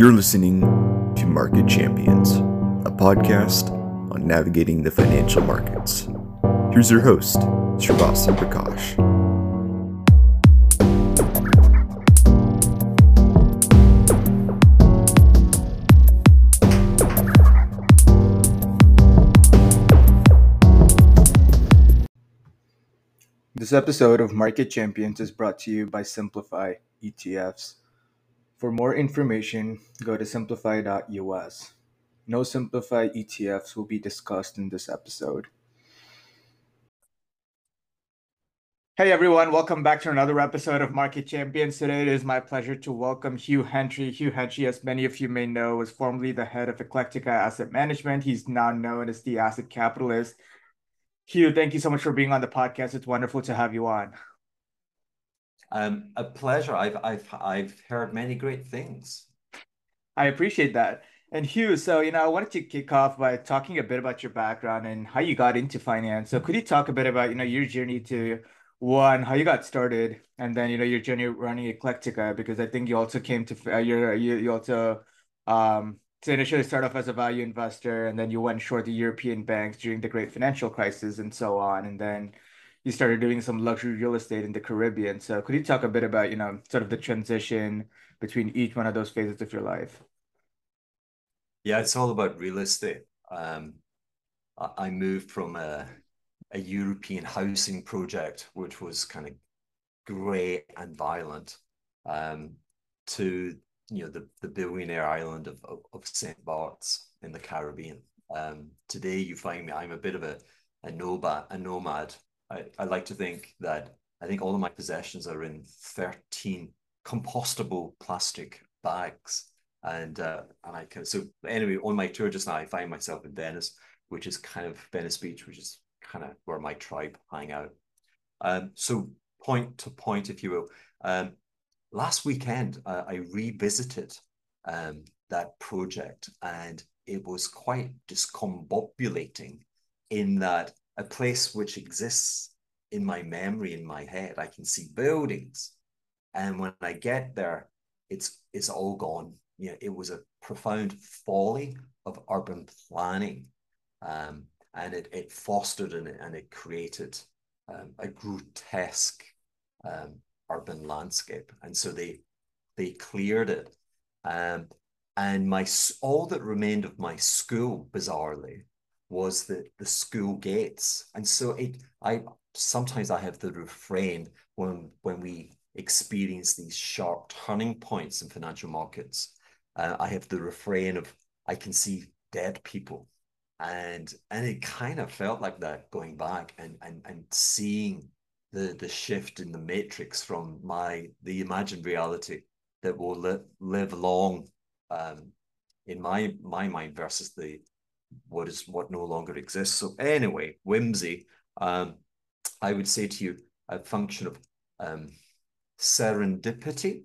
You're listening to Market Champions, a podcast on navigating the financial markets. Here's your host, Srivastava Prakash. This episode of Market Champions is brought to you by Simplify ETFs. For more information, go to simplify.us. No Simplify ETFs will be discussed in this episode. Hey everyone, welcome back to another episode of Market Champions. Today it is my pleasure to welcome Hugh Hendry. Hugh Hendry, as many of you may know, was formerly the head of Eclectica Asset Management. He's now known as the Acid Capitalist. Hugh, thank you so much for being on the podcast. It's wonderful to have you on. Um, a pleasure. I've I've I've heard many great things. I appreciate that. And Hugh, so you know, I wanted to kick off by talking a bit about your background and how you got into finance. So could you talk a bit about, you know, your journey to one, how you got started, and then you know your journey running Eclectica, because I think you also came to uh, you you also um to initially start off as a value investor, and then you went short the European banks during the great financial crisis and so on, and then you started doing some luxury real estate in the Caribbean. So could you talk a bit about, you know, sort of the transition between each one of those phases of your life? Yeah, it's all about real estate. Um, I moved from a a European housing project, which was kind of grey and violent, um, to you know the, the billionaire island of, of, of St. Bart's in the Caribbean. Um, today you find me I'm a bit of a, a nomad, a nomad. I, I like to think that I think all of my possessions are in 13 compostable plastic bags. And uh, and I can so anyway on my tour just now I find myself in Venice, which is kind of Venice Beach, which is kind of where my tribe hang out. Um, so point to point, if you will. Um, last weekend, uh, I revisited um, that project, and it was quite discombobulating in that a place which exists in my memory, in my head, I can see buildings, and when I get there, it's it's all gone. You know, it was a profound folly of urban planning. Um, and it, it fostered and it, and it created um, a grotesque um, urban landscape. And so they they cleared it. Um, and my all that remained of my school, bizarrely, was the the school gates. And so it I sometimes I have the refrain when when we experience these sharp turning points in financial markets. Uh, I have the refrain of I can see dead people and and it kind of felt like that going back and and and seeing the the shift in the matrix from my the imagined reality that will live live long um, in my my mind versus the what is what no longer exists. So anyway, whimsy. Um, I would say to you a function of um, serendipity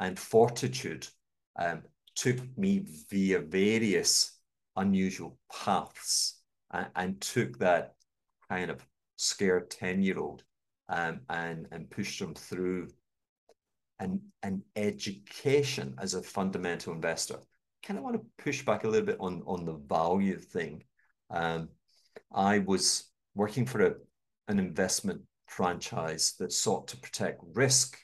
and fortitude um, took me via various unusual paths and, and took that kind of scared 10 year old um, and, and pushed them through an, an education as a fundamental investor. Kind of want to push back a little bit on, on the value thing. Um, I was working for a, an investment franchise that sought to protect risk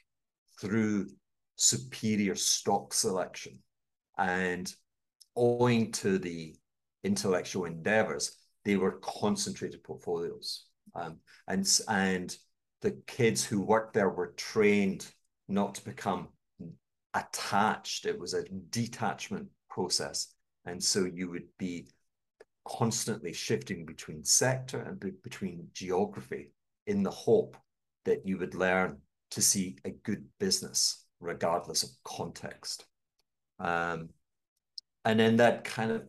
through superior stock selection. And owing to the intellectual endeavors, they were concentrated portfolios. Um, and, and the kids who worked there were trained not to become attached. It was a detachment process. And so you would be constantly shifting between sector and be between geography in the hope that you would learn to see a good business regardless of context. Um, and then that kind of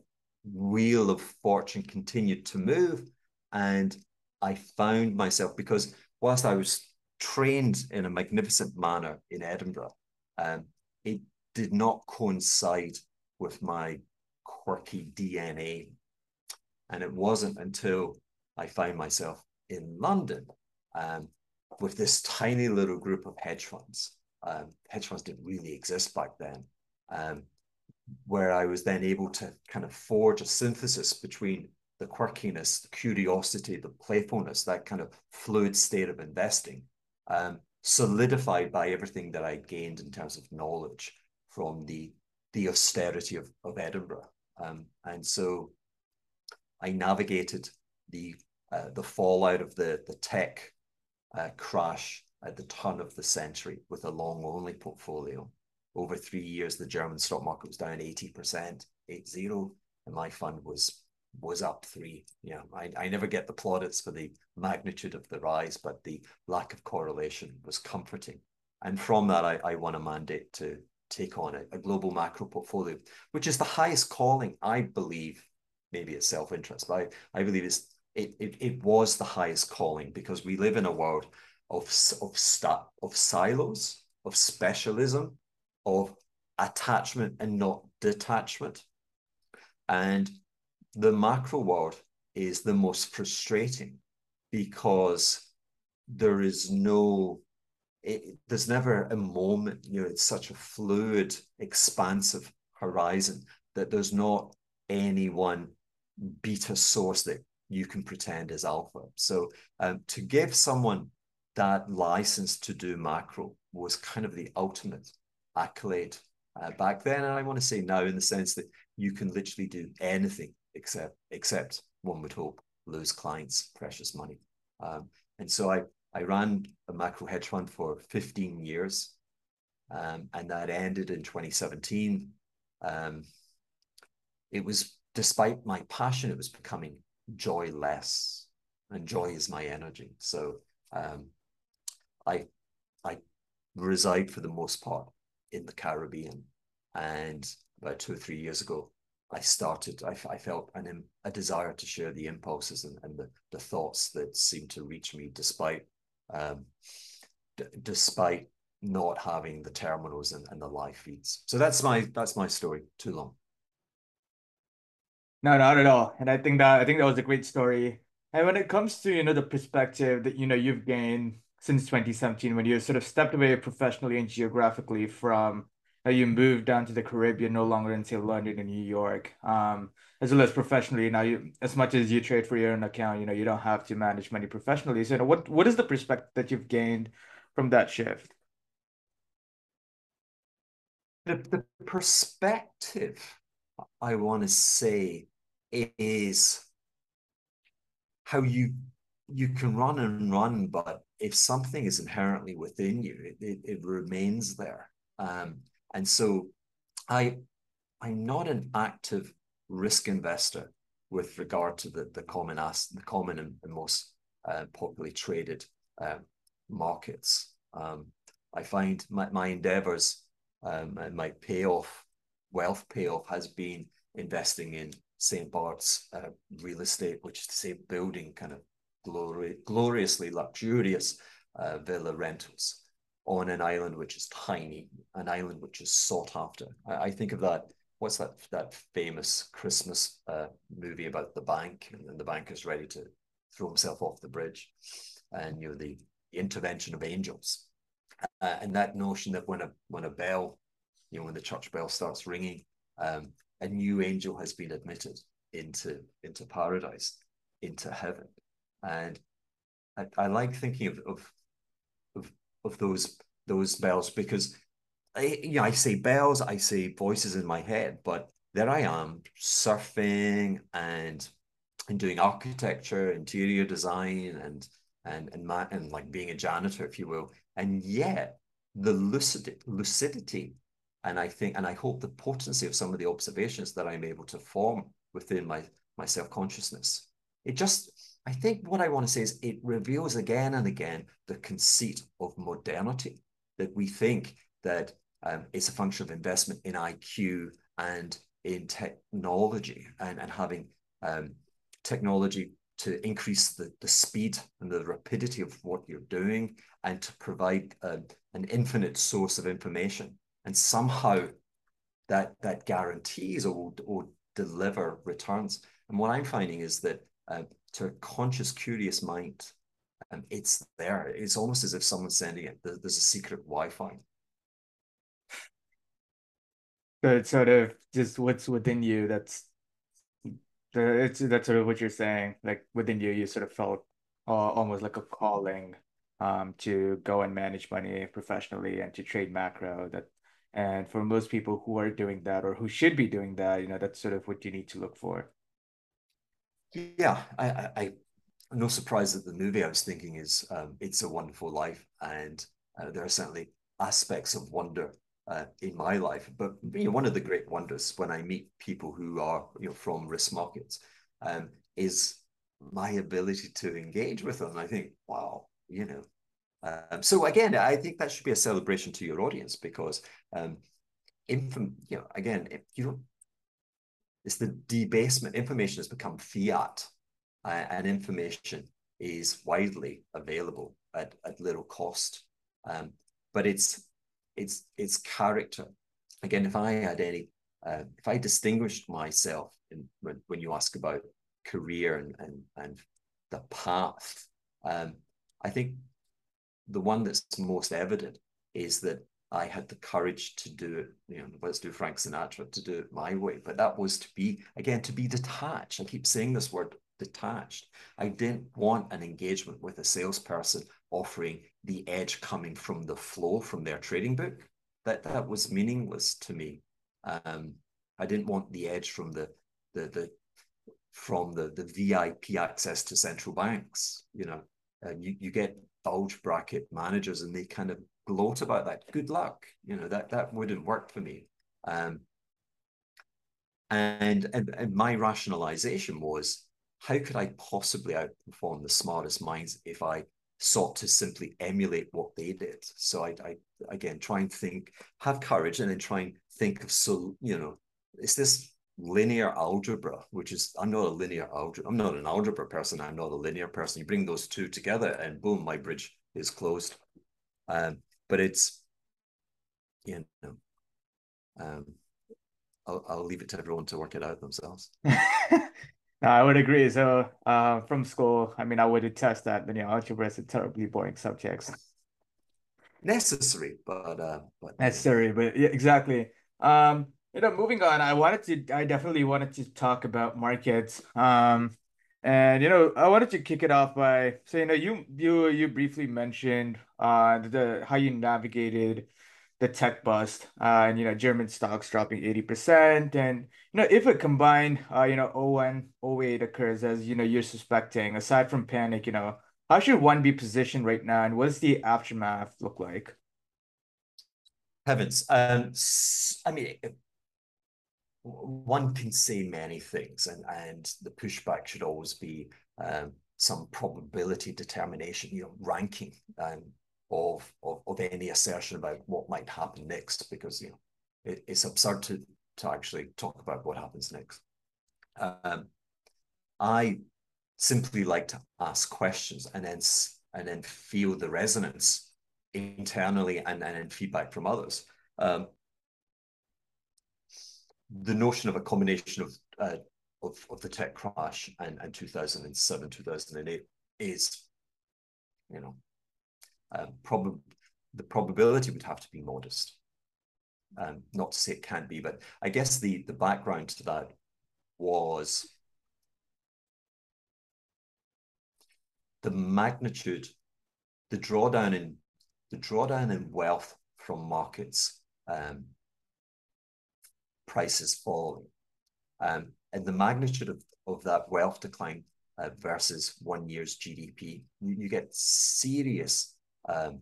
wheel of fortune continued to move. And I found myself, because whilst I was trained in a magnificent manner in Edinburgh, um, it did not coincide with my quirky DNA. And it wasn't until I found myself in London um, with this tiny little group of hedge funds. Um, hedge funds didn't really exist back then. Um, where I was then able to kind of forge a synthesis between the quirkiness, the curiosity, the playfulness, that kind of fluid state of investing, um, solidified by everything that I gained in terms of knowledge from the the austerity of, of Edinburgh. Um, and so I navigated the uh, the fallout of the the tech uh, crash at the turn of the century with a long only portfolio. Over three years, the German stock market was down 80%, 80, and my fund was was up three. Yeah, I, I never get the plaudits for the magnitude of the rise, but the lack of correlation was comforting. And from that, I, I won a mandate to take on a, a global macro portfolio, which is the highest calling, I believe. Maybe it's self-interest, but I, I believe it's it, it it was the highest calling because we live in a world of of sta- of silos, of specialism, of attachment and not detachment. And the macro world is the most frustrating because there is no it, there's never a moment you know it's such a fluid expansive horizon that there's not any one beta source that you can pretend is alpha. So um, to give someone that license to do macro was kind of the ultimate accolade uh, back then. And i want to say now in the sense that you can literally do anything except except one would hope lose clients precious money. Um, and so i i ran a macro hedge fund for 15 years um, and that ended in 2017 um, it was despite my passion it was becoming joyless and joy is my energy. So um, i i reside for the most part in the caribbean and about two or three years ago I started, I, I felt an, a desire to share the impulses and, and the, the thoughts that seemed to reach me despite um, d- despite not having the terminals and, and the live feeds. So that's my that's my story. Too long. No, not at all. And I think that I think that was a great story. And when it comes to, you know, the perspective that, you know, you've gained since 2017, when you sort of stepped away professionally and geographically from you moved down to the Caribbean, no longer in London and New York. Um, as well as professionally now, you as much as you trade for your own account, you know you don't have to manage money professionally. So, you know, what what is the perspective that you've gained from that shift? The the perspective I want to say is how you you can run and run, but if something is inherently within you, it, it, it remains there. Um, and so I, I'm not an active risk investor with regard to the, the common as, the common and, and most uh, popularly traded uh, markets. Um, I find my, my endeavors um, and my payoff, wealth payoff has been investing in St. Bart's uh, real estate, which is to say building kind of glory, gloriously luxurious uh, villa rentals on an island which is tiny, an island which is sought after. I, I think of that. What's that? That famous Christmas uh, movie about the bank, and, and the bank is ready to throw himself off the bridge, and you know the, the intervention of angels, uh, and that notion that when a when a bell, you know, when the church bell starts ringing, um, a new angel has been admitted into into paradise, into heaven, and I, I like thinking of, of of those those bells because I, you know, I say bells, I say voices in my head, but there I am surfing and and doing architecture, interior design, and and and my, and like being a janitor, if you will, and yet the lucid, lucidity, and I think and I hope the potency of some of the observations that I'm able to form within my my self consciousness, it just I think what I want to say is it reveals again and again the conceit of modernity that we think that um, it's a function of investment in IQ and in technology and, and having um, technology to increase the, the speed and the rapidity of what you're doing and to provide uh, an infinite source of information. And somehow that that guarantees or, or deliver returns. And what I'm finding is that uh, to a conscious, curious mind, um, it's there. It's almost as if someone's sending it. There's a secret Wi-Fi. So it's sort of just what's within you that's the it's that's sort of what you're saying like within you you sort of felt uh, almost like a calling um to go and manage money professionally and to trade macro that and for most people who are doing that or who should be doing that you know that's sort of what you need to look for yeah I I, no surprise that the movie I was thinking is um, It's a Wonderful Life and uh, there are certainly aspects of wonder uh, in my life. But you know, one of the great wonders when I meet people who are you know from risk markets um, is my ability to engage with them. I think, wow, you know. Um, so again, I think that should be a celebration to your audience because, um, you know, again, you don't, it's the debasement. Information has become fiat, uh, and information is widely available at, at little cost. Um, but it's its its character. Again, if I had any, uh, if I distinguished myself in, when, when you ask about career and and and the path, um, I think the one that's most evident is that I had the courage to do it. You know, let's do Frank Sinatra to do it my way. But that was to be again to be detached. I keep saying this word detached. I didn't want an engagement with a salesperson offering the edge coming from the flow from their trading book. That that was meaningless to me. Um, I didn't want the edge from the the the from the the VIP access to central banks. You know, uh, you you get bulge bracket managers and they kind of gloat about that. Good luck. You know that that wouldn't work for me. Um, and, and and my rationalization was how could I possibly outperform the smartest minds if I sought to simply emulate what they did? So I, I again try and think, have courage, and then try and think of so you know, is this linear algebra, which is I'm not a linear algebra, I'm not an algebra person, I'm not a linear person. You bring those two together, and boom, my bridge is closed. Um, but it's you know, um, I'll, I'll leave it to everyone to work it out themselves. No, I would agree. So, uh, from school, I mean, I would attest that, you know, algebra is a terribly boring subject. Necessary, but uh, but Necessary, but yeah, exactly. Um, you know, moving on, I wanted to, I definitely wanted to talk about markets. Um, and you know, I wanted to kick it off by saying, know, you you you briefly mentioned uh the how you navigated the tech bust, uh, and you know, German stocks dropping 80%. And you know, if a combined uh, you know, 01, 08 occurs as you know, you're suspecting, aside from panic, you know, how should one be positioned right now, and what does the aftermath look like? Heavens. Um, I mean, one can say many things, and and the pushback should always be um, some probability determination, you know, ranking. Um, of, of, of any assertion about what might happen next because you know it, it's absurd to to actually talk about what happens next. Um, I simply like to ask questions and then and then feel the resonance internally and, and then feedback from others. Um, the notion of a combination of uh, of, of the tech crash and, and 2007, 2008 is, you know, um, prob the probability would have to be modest. Um, not to say it can't be, but I guess the the background to that was the magnitude, the drawdown in the drawdown in wealth from markets, um, prices falling, um, and the magnitude of, of that wealth decline uh, versus one year's GDP, you, you get serious um,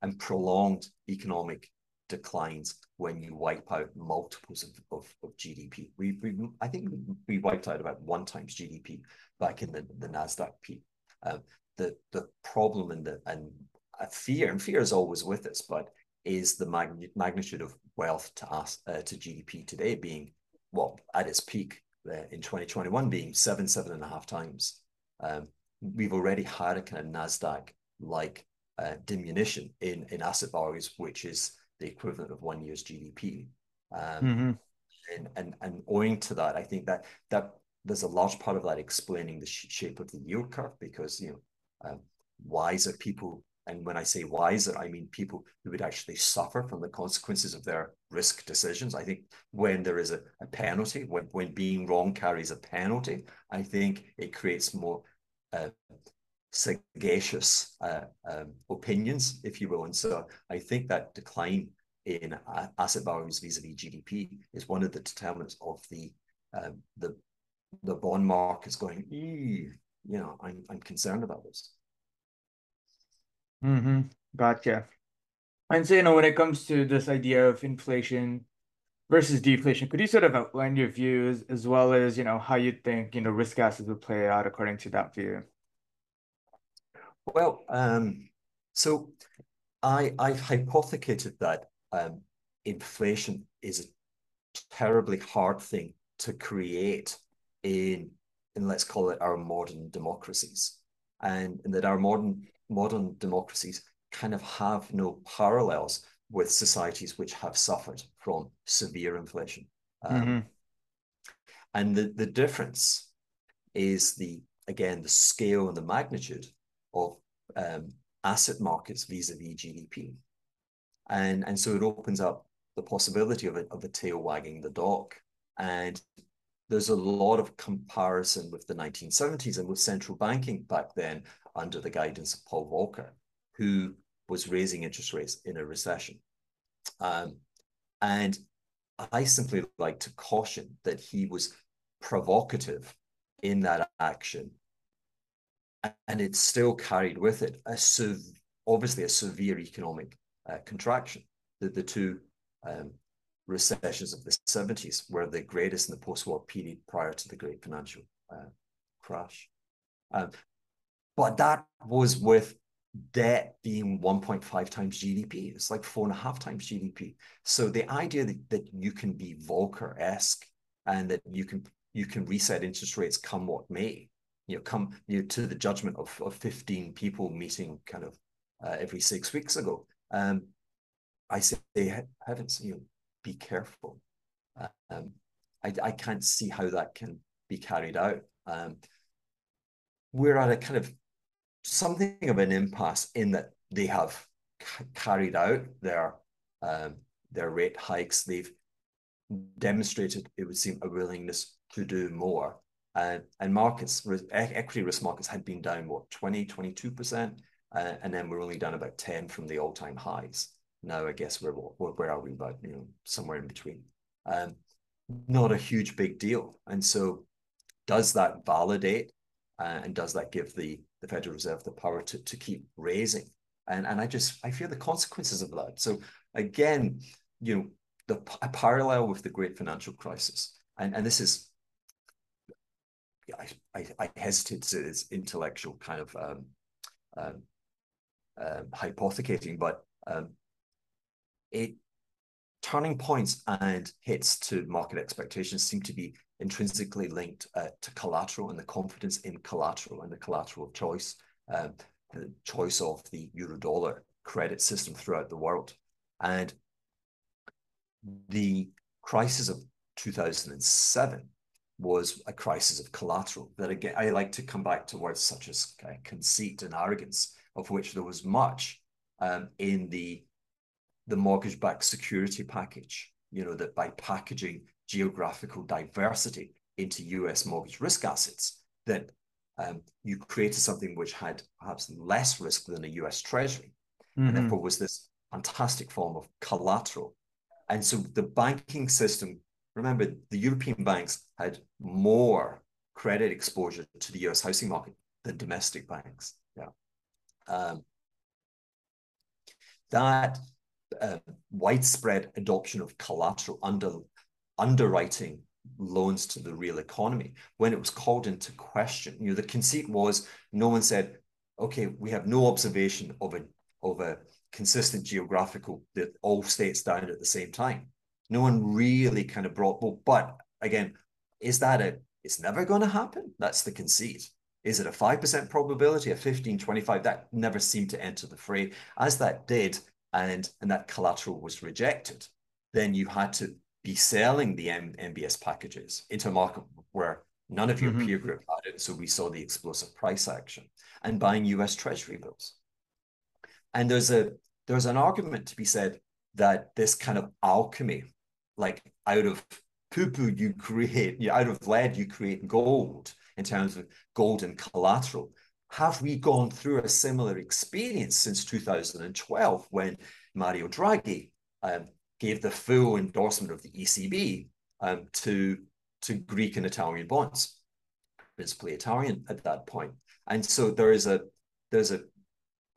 and prolonged economic declines when you wipe out multiples of, of, of GDP. We, we, I think we wiped out about one times GDP back in the, the NASDAQ peak. Um, the, the problem and the and a fear, and fear is always with us, but is the mag- magnitude of wealth to us uh, to GDP today being well at its peak uh, in 2021 being seven seven and a half times. Um, we've already had a kind of Nasdaq like uh, diminution in, in asset values, which is the equivalent of one year's GDP. Um, mm-hmm. and, and, and owing to that, I think that, that there's a large part of that explaining the sh- shape of the yield curve because, you know, um, wiser people and when I say wiser, I mean people who would actually suffer from the consequences of their risk decisions. I think when there is a, a penalty, when, when being wrong carries a penalty, I think it creates more uh, sagacious uh, um, opinions, if you will. And so I think that decline in asset values vis-a-vis GDP is one of the determinants of the um, the the bond markets going. You know, I'm I'm concerned about this. Mm-hmm. Gotcha. And so, you know, when it comes to this idea of inflation versus deflation, could you sort of outline your views as well as, you know, how you think, you know, risk assets would play out according to that view? Well, um, so I I've hypothecated that um, inflation is a terribly hard thing to create in in let's call it our modern democracies, and, and that our modern modern democracies kind of have no parallels with societies which have suffered from severe inflation. Um, mm-hmm. And the, the difference is the again the scale and the magnitude of um, asset markets vis-a-vis GDP. And, and so it opens up the possibility of a, of a tail wagging the dog. And there's a lot of comparison with the 1970s and with central banking back then under the guidance of Paul Volcker, who was raising interest rates in a recession. Um, and I simply like to caution that he was provocative in that action and it still carried with it a obviously a severe economic uh, contraction. The, the two um, recessions of the 70s were the greatest in the post-war period prior to the great financial uh, crash. Um, but that was with debt being 1.5 times GDP. It's like four and a half times GDP. So the idea that, that you can be Volcker-esque and that you can you can reset interest rates come what may you know, come you know, to the judgment of, of 15 people meeting kind of uh, every six weeks ago. Um, I say, heavens, you know, be careful. Um, I, I can't see how that can be carried out. Um, we're at a kind of something of an impasse in that they have carried out their um, their rate hikes. They've demonstrated, it would seem, a willingness to do more. Uh, and markets, equity risk markets had been down, what, 20, 22%? Uh, and then we're only down about 10 from the all-time highs. Now, I guess we're, where are we? About, you know, somewhere in between. Um, not a huge big deal. And so does that validate uh, and does that give the, the Federal Reserve the power to, to keep raising? And, and I just, I fear the consequences of that. So again, you know, the a parallel with the great financial crisis. And, and this is I, I, I hesitate to say this intellectual kind of um, um, uh, hypothecating, but um, it turning points and hits to market expectations seem to be intrinsically linked uh, to collateral and the confidence in collateral and the collateral choice, um, the choice of the euro-dollar credit system throughout the world. And the crisis of 2007 was a crisis of collateral. That again, I like to come back to words such as uh, conceit and arrogance, of which there was much um, in the the mortgage-backed security package. You know that by packaging geographical diversity into U.S. mortgage risk assets, that um, you created something which had perhaps less risk than a U.S. Treasury, mm-hmm. and therefore was this fantastic form of collateral. And so the banking system remember the European banks had more credit exposure to the US housing market than domestic banks. Yeah. Um, that widespread adoption of collateral under underwriting loans to the real economy when it was called into question you know the conceit was no one said okay we have no observation of a of a consistent geographical that all states down at the same time no one really kind of brought, well, but again, is that a, it's never going to happen? That's the conceit. Is it a 5% probability, a 15, 25? That never seemed to enter the fray. As that did, and, and that collateral was rejected, then you had to be selling the M- MBS packages into a market where none of your mm-hmm. peer group had it. So we saw the explosive price action and buying US Treasury bills. And there's a there's an argument to be said that this kind of alchemy, like out of poo-poo you create, out of lead you create gold in terms of gold and collateral. Have we gone through a similar experience since 2012 when Mario Draghi um, gave the full endorsement of the ECB um, to, to Greek and Italian bonds, principally Italian at that point. And so there is a there's a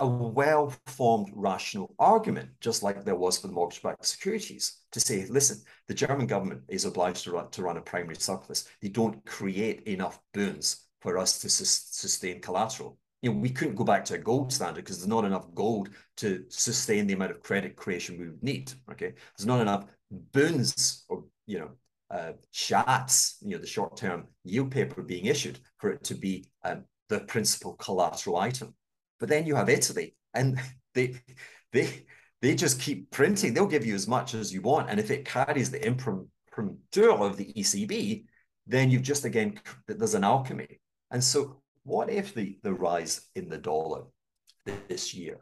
a well-formed rational argument, just like there was for the mortgage-backed securities, to say, listen, the German government is obliged to run, to run a primary surplus. They don't create enough Bunds for us to sustain collateral. You know, we couldn't go back to a gold standard because there's not enough gold to sustain the amount of credit creation we would need. Okay, there's not enough Bunds or you know uh, Schatz, you know, the short-term yield paper being issued for it to be um, the principal collateral item. But then you have Italy, and they they they just keep printing. They'll give you as much as you want, and if it carries the imprimatur of the ECB, then you've just again there's an alchemy. And so, what if the the rise in the dollar this year,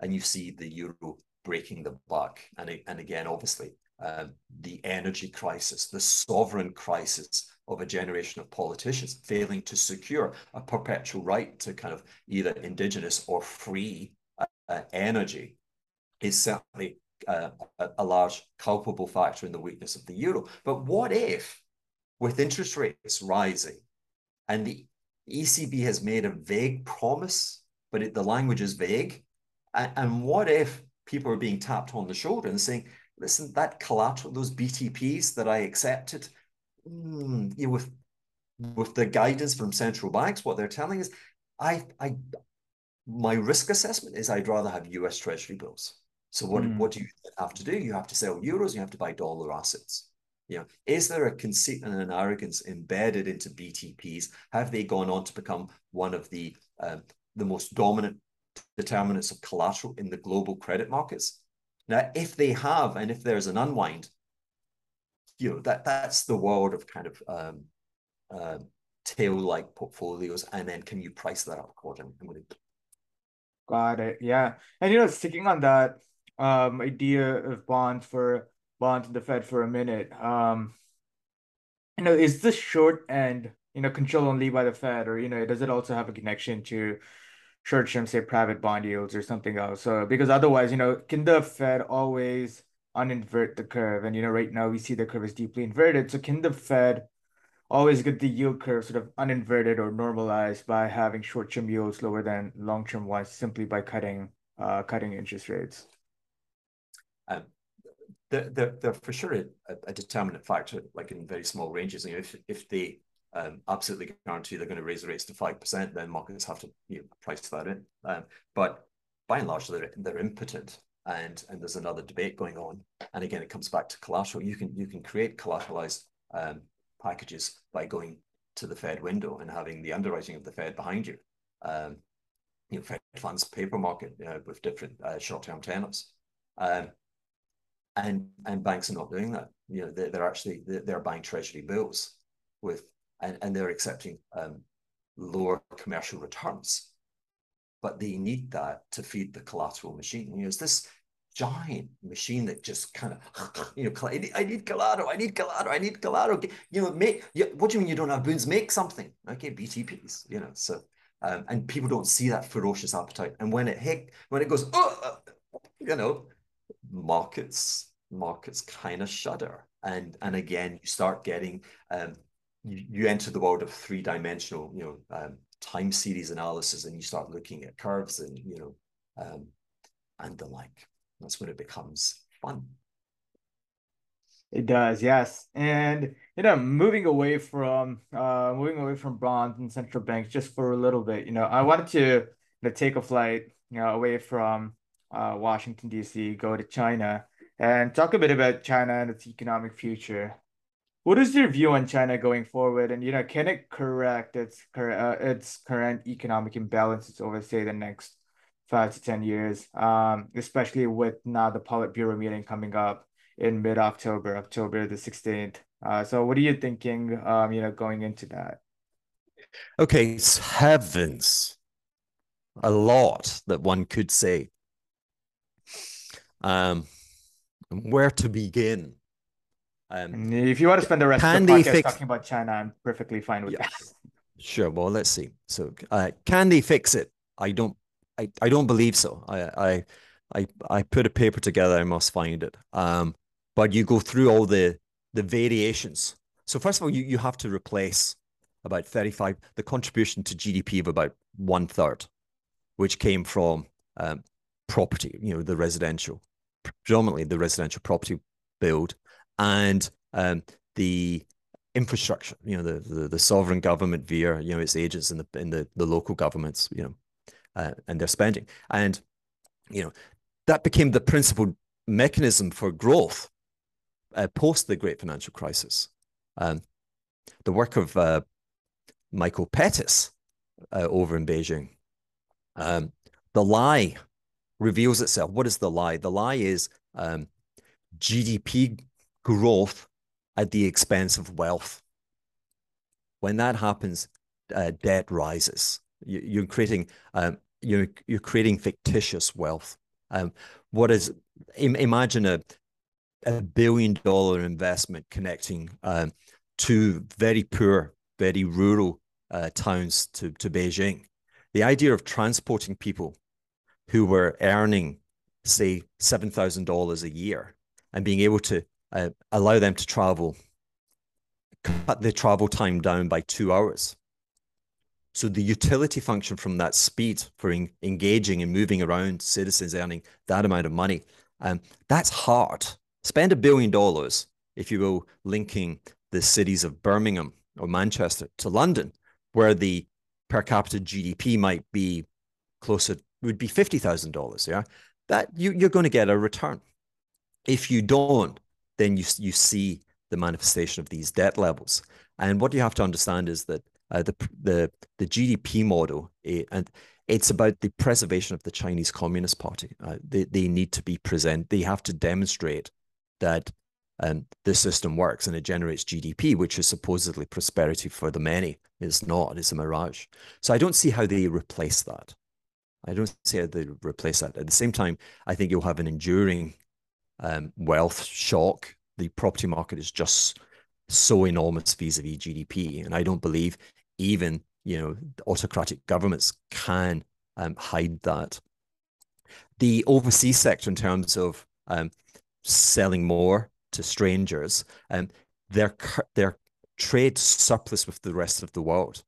and you see the euro breaking the buck, and and again, obviously, um, the energy crisis, the sovereign crisis of a generation of politicians failing to secure a perpetual right to kind of either indigenous or free uh, energy is certainly uh, a, a large culpable factor in the weakness of the euro. But what if, with interest rates rising, and the ECB has made a vague promise, but it, the language is vague, and, and what if people are being tapped on the shoulder and saying, listen, that collateral, those BTPs that I accepted, mm, you know, with with the guidance from central banks, what they're telling is, I, I, my risk assessment is I'd rather have U.S. Treasury bills. So what, mm. what do you have to do? You have to sell euros. You have to buy dollar assets. You know, is there a conceit and an arrogance embedded into BTPs? Have they gone on to become one of the uh, the most dominant determinants of collateral in the global credit markets? Now, if they have, and if there's an unwind, you know that that's the world of kind of um, uh, tail-like portfolios, and then can you price that up accordingly? Got it. Yeah, and you know, sticking on that um, idea of bonds for in the Fed for a minute, um, you know, is this short end you know control only by the Fed, or you know, does it also have a connection to short-term, say, private bond yields or something else? So because otherwise, you know, can the Fed always uninvert the curve. And you know, right now we see the curve is deeply inverted. So can the Fed always get the yield curve sort of uninverted or normalized by having short-term yields lower than long-term ones simply by cutting uh, cutting interest rates? Um, they're, they're, they're for sure a, a determinant factor, like in very small ranges. You know, if if they um, absolutely guarantee they're going to raise the rates to five percent, then markets have to you know, price that in. Um, but by and large, they're they're impotent and and there's another debate going on. And again, it comes back to collateral. You can you can create collateralized um, packages by going to the Fed window and having the underwriting of the Fed behind you. Um, you know, Fed funds paper market with different uh, short-term tenors. Um, and and banks are not doing that. You know, they're, they're actually they're buying treasury bills with and, and they're accepting um, lower commercial returns but they need that to feed the collateral machine. You know, it's this giant machine that just kind of, you know, I need, collateral, I need collateral, I need collateral. You know, make, what do you mean you don't have Bunds? Make something. Okay, BTPs, you know, so, um, and people don't see that ferocious appetite. And when it hit, when it goes, oh, you know, markets, markets kind of shudder. And, and again, you start getting, um, you, you enter the world of three dimensional, you know, um, time series analysis and you start looking at curves and you know um, and the like. That's when it becomes fun. It does yes. And you know moving away from uh moving away from bonds and central banks just for a little bit you know i wanted to you know, take a flight you know away from uh, washington dc go to china and talk a bit about china and its economic future what is your view on China going forward? And you know, can it correct its uh, its current economic imbalances over say the next five to ten years? Um, especially with now the Politburo meeting coming up in mid October, October the sixteenth. Uh, so what are you thinking? Um, you know, going into that. Okay, heavens, a lot that one could say. Um, where to begin? Um, if you want to spend the rest of the podcast fix... talking about China, I'm perfectly fine with yeah. that. Sure. Well, let's see. So, uh, can they fix it? I don't. I, I don't believe so. I, I I I put a paper together. I must find it. Um, but you go through all the the variations. So first of all, you you have to replace about thirty five the contribution to GDP of about one third, which came from um, property. You know, the residential, predominantly the residential property build, and um, the infrastructure. You know, the, the, the sovereign government via you know its agents in the in the the local governments. You know, uh, and their spending, and you know that became the principal mechanism for growth uh, post the great financial crisis. Um, the work of uh, Michael Pettis uh, over in Beijing. Um, the lie reveals itself. What is the lie? The lie is um, GDP growth at the expense of wealth. When that happens, uh, debt rises. You, are creating um, you're you're creating fictitious wealth. Um, what is imagine a a billion dollar investment connecting um, two very poor, very rural uh, towns to to Beijing. The idea of transporting people who were earning, say, seven thousand dollars a year and being able to uh, allow them to travel, cut the travel time down by two hours. So the utility function from that speed for en engaging and moving around citizens earning that amount of money, um, that's hard. Spend a billion dollars, if you will, linking the cities of Birmingham or Manchester to London, where the per capita GDP might be closer, would be $50,000. Yeah. That you, you're going to get a return. If you don't, then you, you see the manifestation of these debt levels. And what you have to understand is that uh, the, the, the GDP model, it, and it's about the preservation of the Chinese Communist Party. Uh, they, they need to be present. They have to demonstrate that um, the system works and it generates GDP, which is supposedly prosperity for the many. It's not, it's a mirage. So I don't see how they replace that. I don't see how they replace that. At the same time, I think you'll have an enduring um, wealth shock. The property market is just so enormous vis-a-vis GDP, and I don't believe even you know autocratic governments can um, hide that. The overseas sector, in terms of um, selling more to strangers, um, their their trade surplus with the rest of the world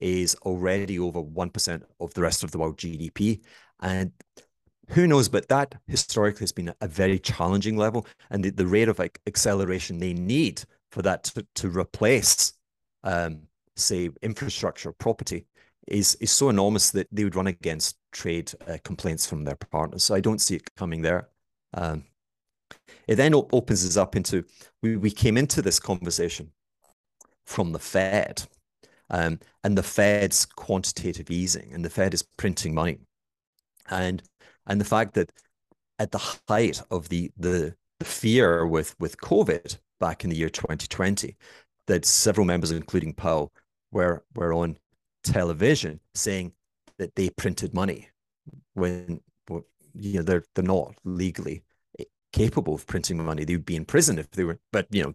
is already over one percent of the rest of the world GDP, and who knows, but that historically has been a very challenging level, and the, the rate of like, acceleration they need for that to, to replace, um, say, infrastructure, property, is is so enormous that they would run against trade uh, complaints from their partners. So I don't see it coming there. Um, it then op- opens us up into we, we came into this conversation from the Fed um, and the Fed's quantitative easing, and the Fed is printing money. And and the fact that at the height of the the, the fear with with COVID back in the year 2020, that several members, including Powell, were were on television saying that they printed money when you know they're they're not legally capable of printing money. They would be in prison if they were, but you know,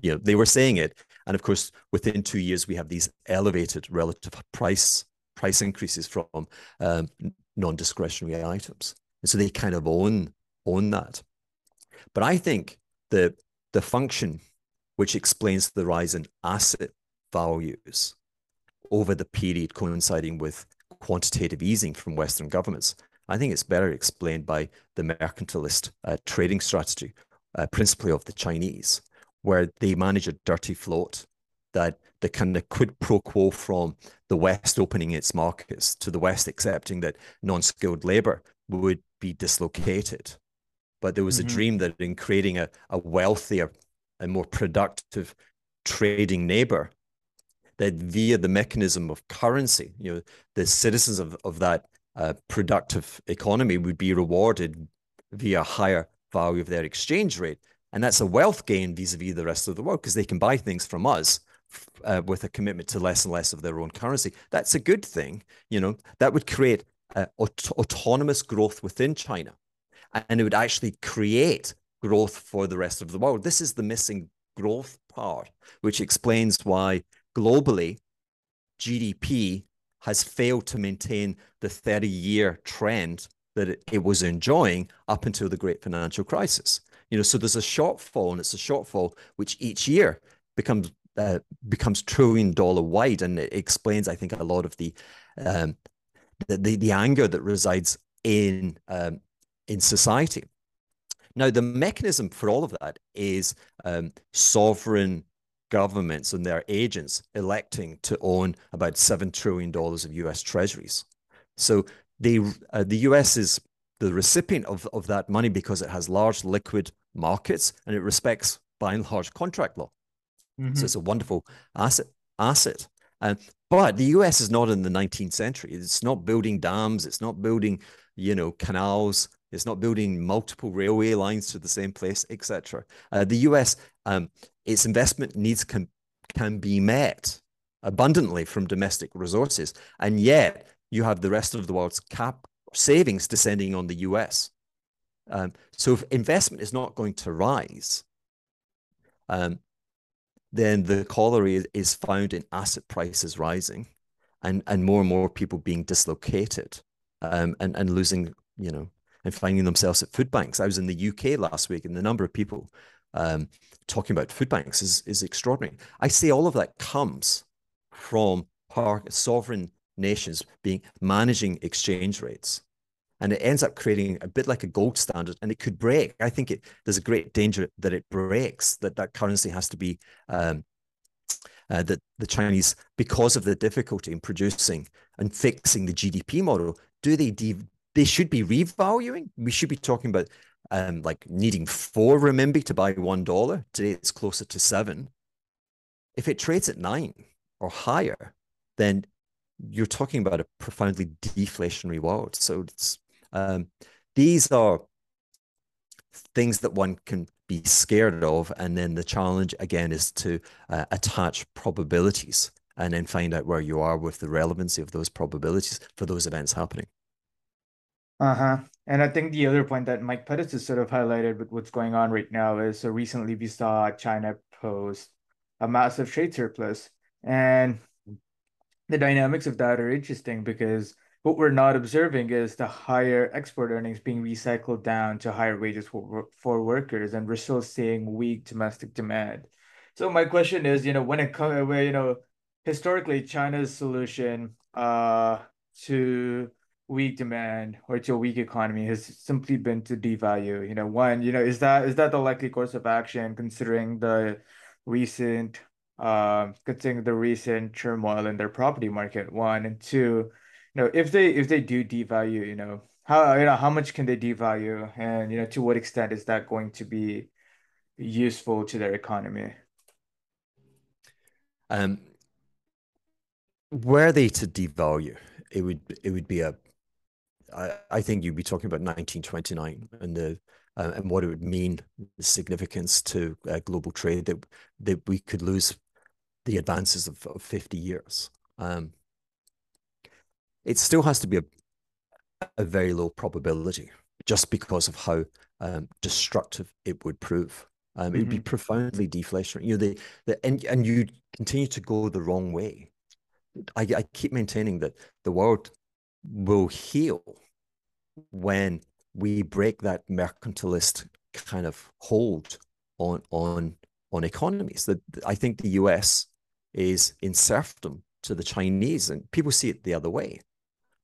you know, they were saying it. And of course, within two years, we have these elevated relative price price increases from um, non-discretionary items. And so they kind of own own that. But I think the the function which explains the rise in asset values over the period coinciding with quantitative easing from Western governments, I think it's better explained by the mercantilist uh, trading strategy, uh, principally of the Chinese, where they manage a dirty float that the kind of quid pro quo from the West opening its markets to the West accepting that non skilled labor would be dislocated. But there was mm-hmm. a dream that in creating a, a wealthier and more productive trading neighbor, that via the mechanism of currency, you know, the citizens of, of that uh, productive economy would be rewarded via higher value of their exchange rate. And that's a wealth gain vis-a-vis the rest of the world because they can buy things from us uh, with a commitment to less and less of their own currency. That's a good thing. You know, that would create uh, aut- autonomous growth within China. and it would actually create growth for the rest of the world. This is the missing growth part, which explains why globally GDP has failed to maintain the 30 year trend that it, it, was enjoying up until the great financial crisis. You know, so there's a shortfall, and it's a shortfall which each year becomes uh, becomes trillion dollar wide, and it explains, I think, a lot of the um, the, the, the anger that resides in um, in society. Now, the mechanism for all of that is um, sovereign governments and their agents electing to own about $7 trillion of US treasuries. So they, uh, the US is the recipient of, of that money because it has large liquid markets and it respects, by and large, contract law. Mm-hmm. So it's a wonderful asset. asset. But the US is not in the 19th century. It's not building dams. It's not building, you know, canals. It's not building multiple railway lines to the same place, etc. Uh, the US, um, its investment needs can can be met abundantly from domestic resources, and yet you have the rest of the world's cap savings descending on the US. Um, so if investment is not going to rise, um, then the corollary is found in asset prices rising, and and more and more people being dislocated, um, and and losing you know and finding themselves at food banks. I was in the UK last week, and the number of people um, talking about food banks is is extraordinary. I say all of that comes from sovereign nations being managing exchange rates, and it ends up creating a bit like a gold standard, and it could break. I think it there's a great danger that it breaks. That that currency has to be um, uh, that the Chinese, because of the difficulty in producing and fixing the GDP model, do they de- they should be revaluing. We should be talking about um, like needing four renminbi to buy one dollar. Today it's closer to seven. If it trades at nine or higher, then you're talking about a profoundly deflationary world. So um, these are things that one can be scared of, and then the challenge again is to uh, attach probabilities and then find out where you are with the relevancy of those probabilities for those events happening. Uh-huh. And I think the other point that Mike Pettis has sort of highlighted with what's going on right now is so recently we saw China post a massive trade surplus. And the dynamics of that are interesting because what we're not observing is the higher export earnings being recycled down to higher wages for, for workers, and we're still seeing weak domestic demand. So my question is, you know, when it comes, where you know, historically China's solution uh to weak demand or to a weak economy has simply been to devalue. You know, one, you know, is that is that the likely course of action considering the recent uh, considering the recent turmoil in their property market? One and two, you know, if they if they do devalue, you know, how you know how much can they devalue, and you know, to what extent is that going to be useful to their economy? Um, were they to devalue, it would it would be a I, I think you'd be talking about 1929 and the uh, and what it would mean the significance to uh, global trade that that we could lose the advances of, of 50 years. Um, it still has to be a, a very low probability just because of how um, destructive it would prove. Um, mm-hmm. It would be profoundly deflationary. You know, the, the and and you continue to go the wrong way. I, I keep maintaining that the world will heal when we break that mercantilist kind of hold on on on economies. That I think the US is in serfdom to the Chinese, and people see it the other way.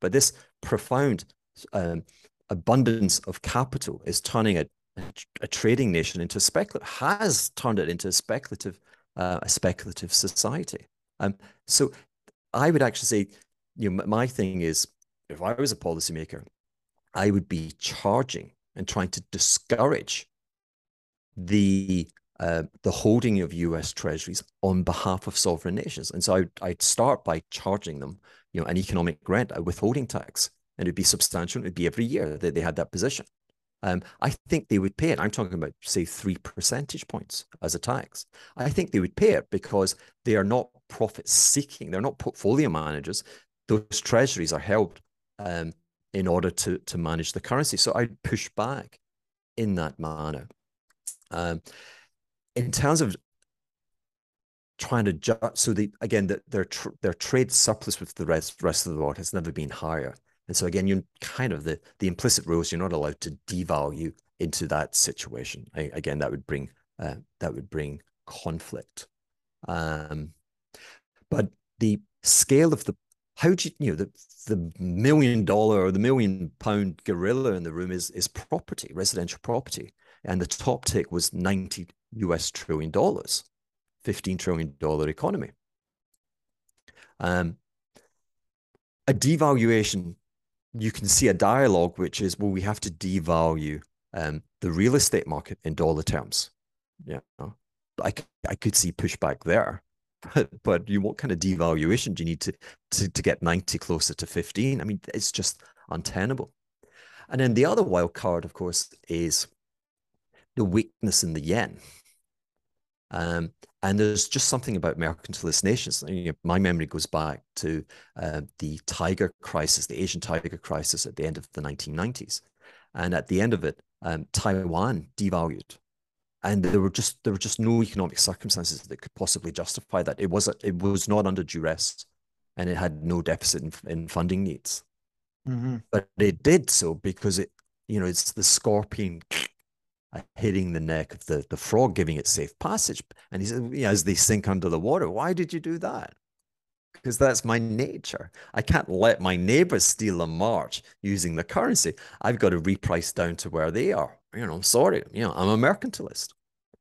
But this profound um, abundance of capital is turning a, a trading nation into speculative has turned it into a speculative uh, a speculative society. Um, so I would actually say, you know, my thing is if I was a policymaker, I would be charging and trying to discourage the uh, the holding of U.S. Treasuries on behalf of sovereign nations. And so I'd, I'd, start by charging them, you know, an economic rent, a withholding tax, and it'd be substantial. It'd be every year that they had that position. Um, I think they would pay it. I'm talking about, say, three percentage points as a tax. I think they would pay it because they are not profit seeking. They're not portfolio managers. Those treasuries are held um, in order to to manage the currency. So I'd push back in that manner. Um, in terms of trying to judge, so the again that their tr their trade surplus with the rest rest of the world has never been higher, and so again you kind of the the implicit rules you're not allowed to devalue into that situation. I, again, that would bring uh, that would bring conflict. Um, but the scale of the how do you you know the the million dollar or the million pound gorilla in the room is is property, residential property, and the top tick was ninety U.S. trillion dollars, fifteen trillion dollar economy. Um, a devaluation, you can see a dialogue which is well, we have to devalue um, the real estate market in dollar terms. Yeah, I I could see pushback there but but you what kind of devaluation do you need to, to to get 90 closer to 15 i mean it's just untenable and then the other wild card of course is the weakness in the yen um, and there's just something about mercantilist nations. You know, my memory goes back to uh, the tiger crisis, the Asian tiger crisis at the end of the 1990s. And at the end of it, um, Taiwan devalued and there were just there were just no economic circumstances that could possibly justify that. It was it was not under duress, and it had no deficit in, in funding needs. Mm-hmm. But it did so because it you know it's the scorpion hitting the neck of the the frog, giving it safe passage. And he said, yeah, as they sink under the water, why did you do that? Because that's my nature. I can't let my neighbors steal a march using the currency. I've got to reprice down to where they are you know, I'm sorry, you know, I'm a mercantilist.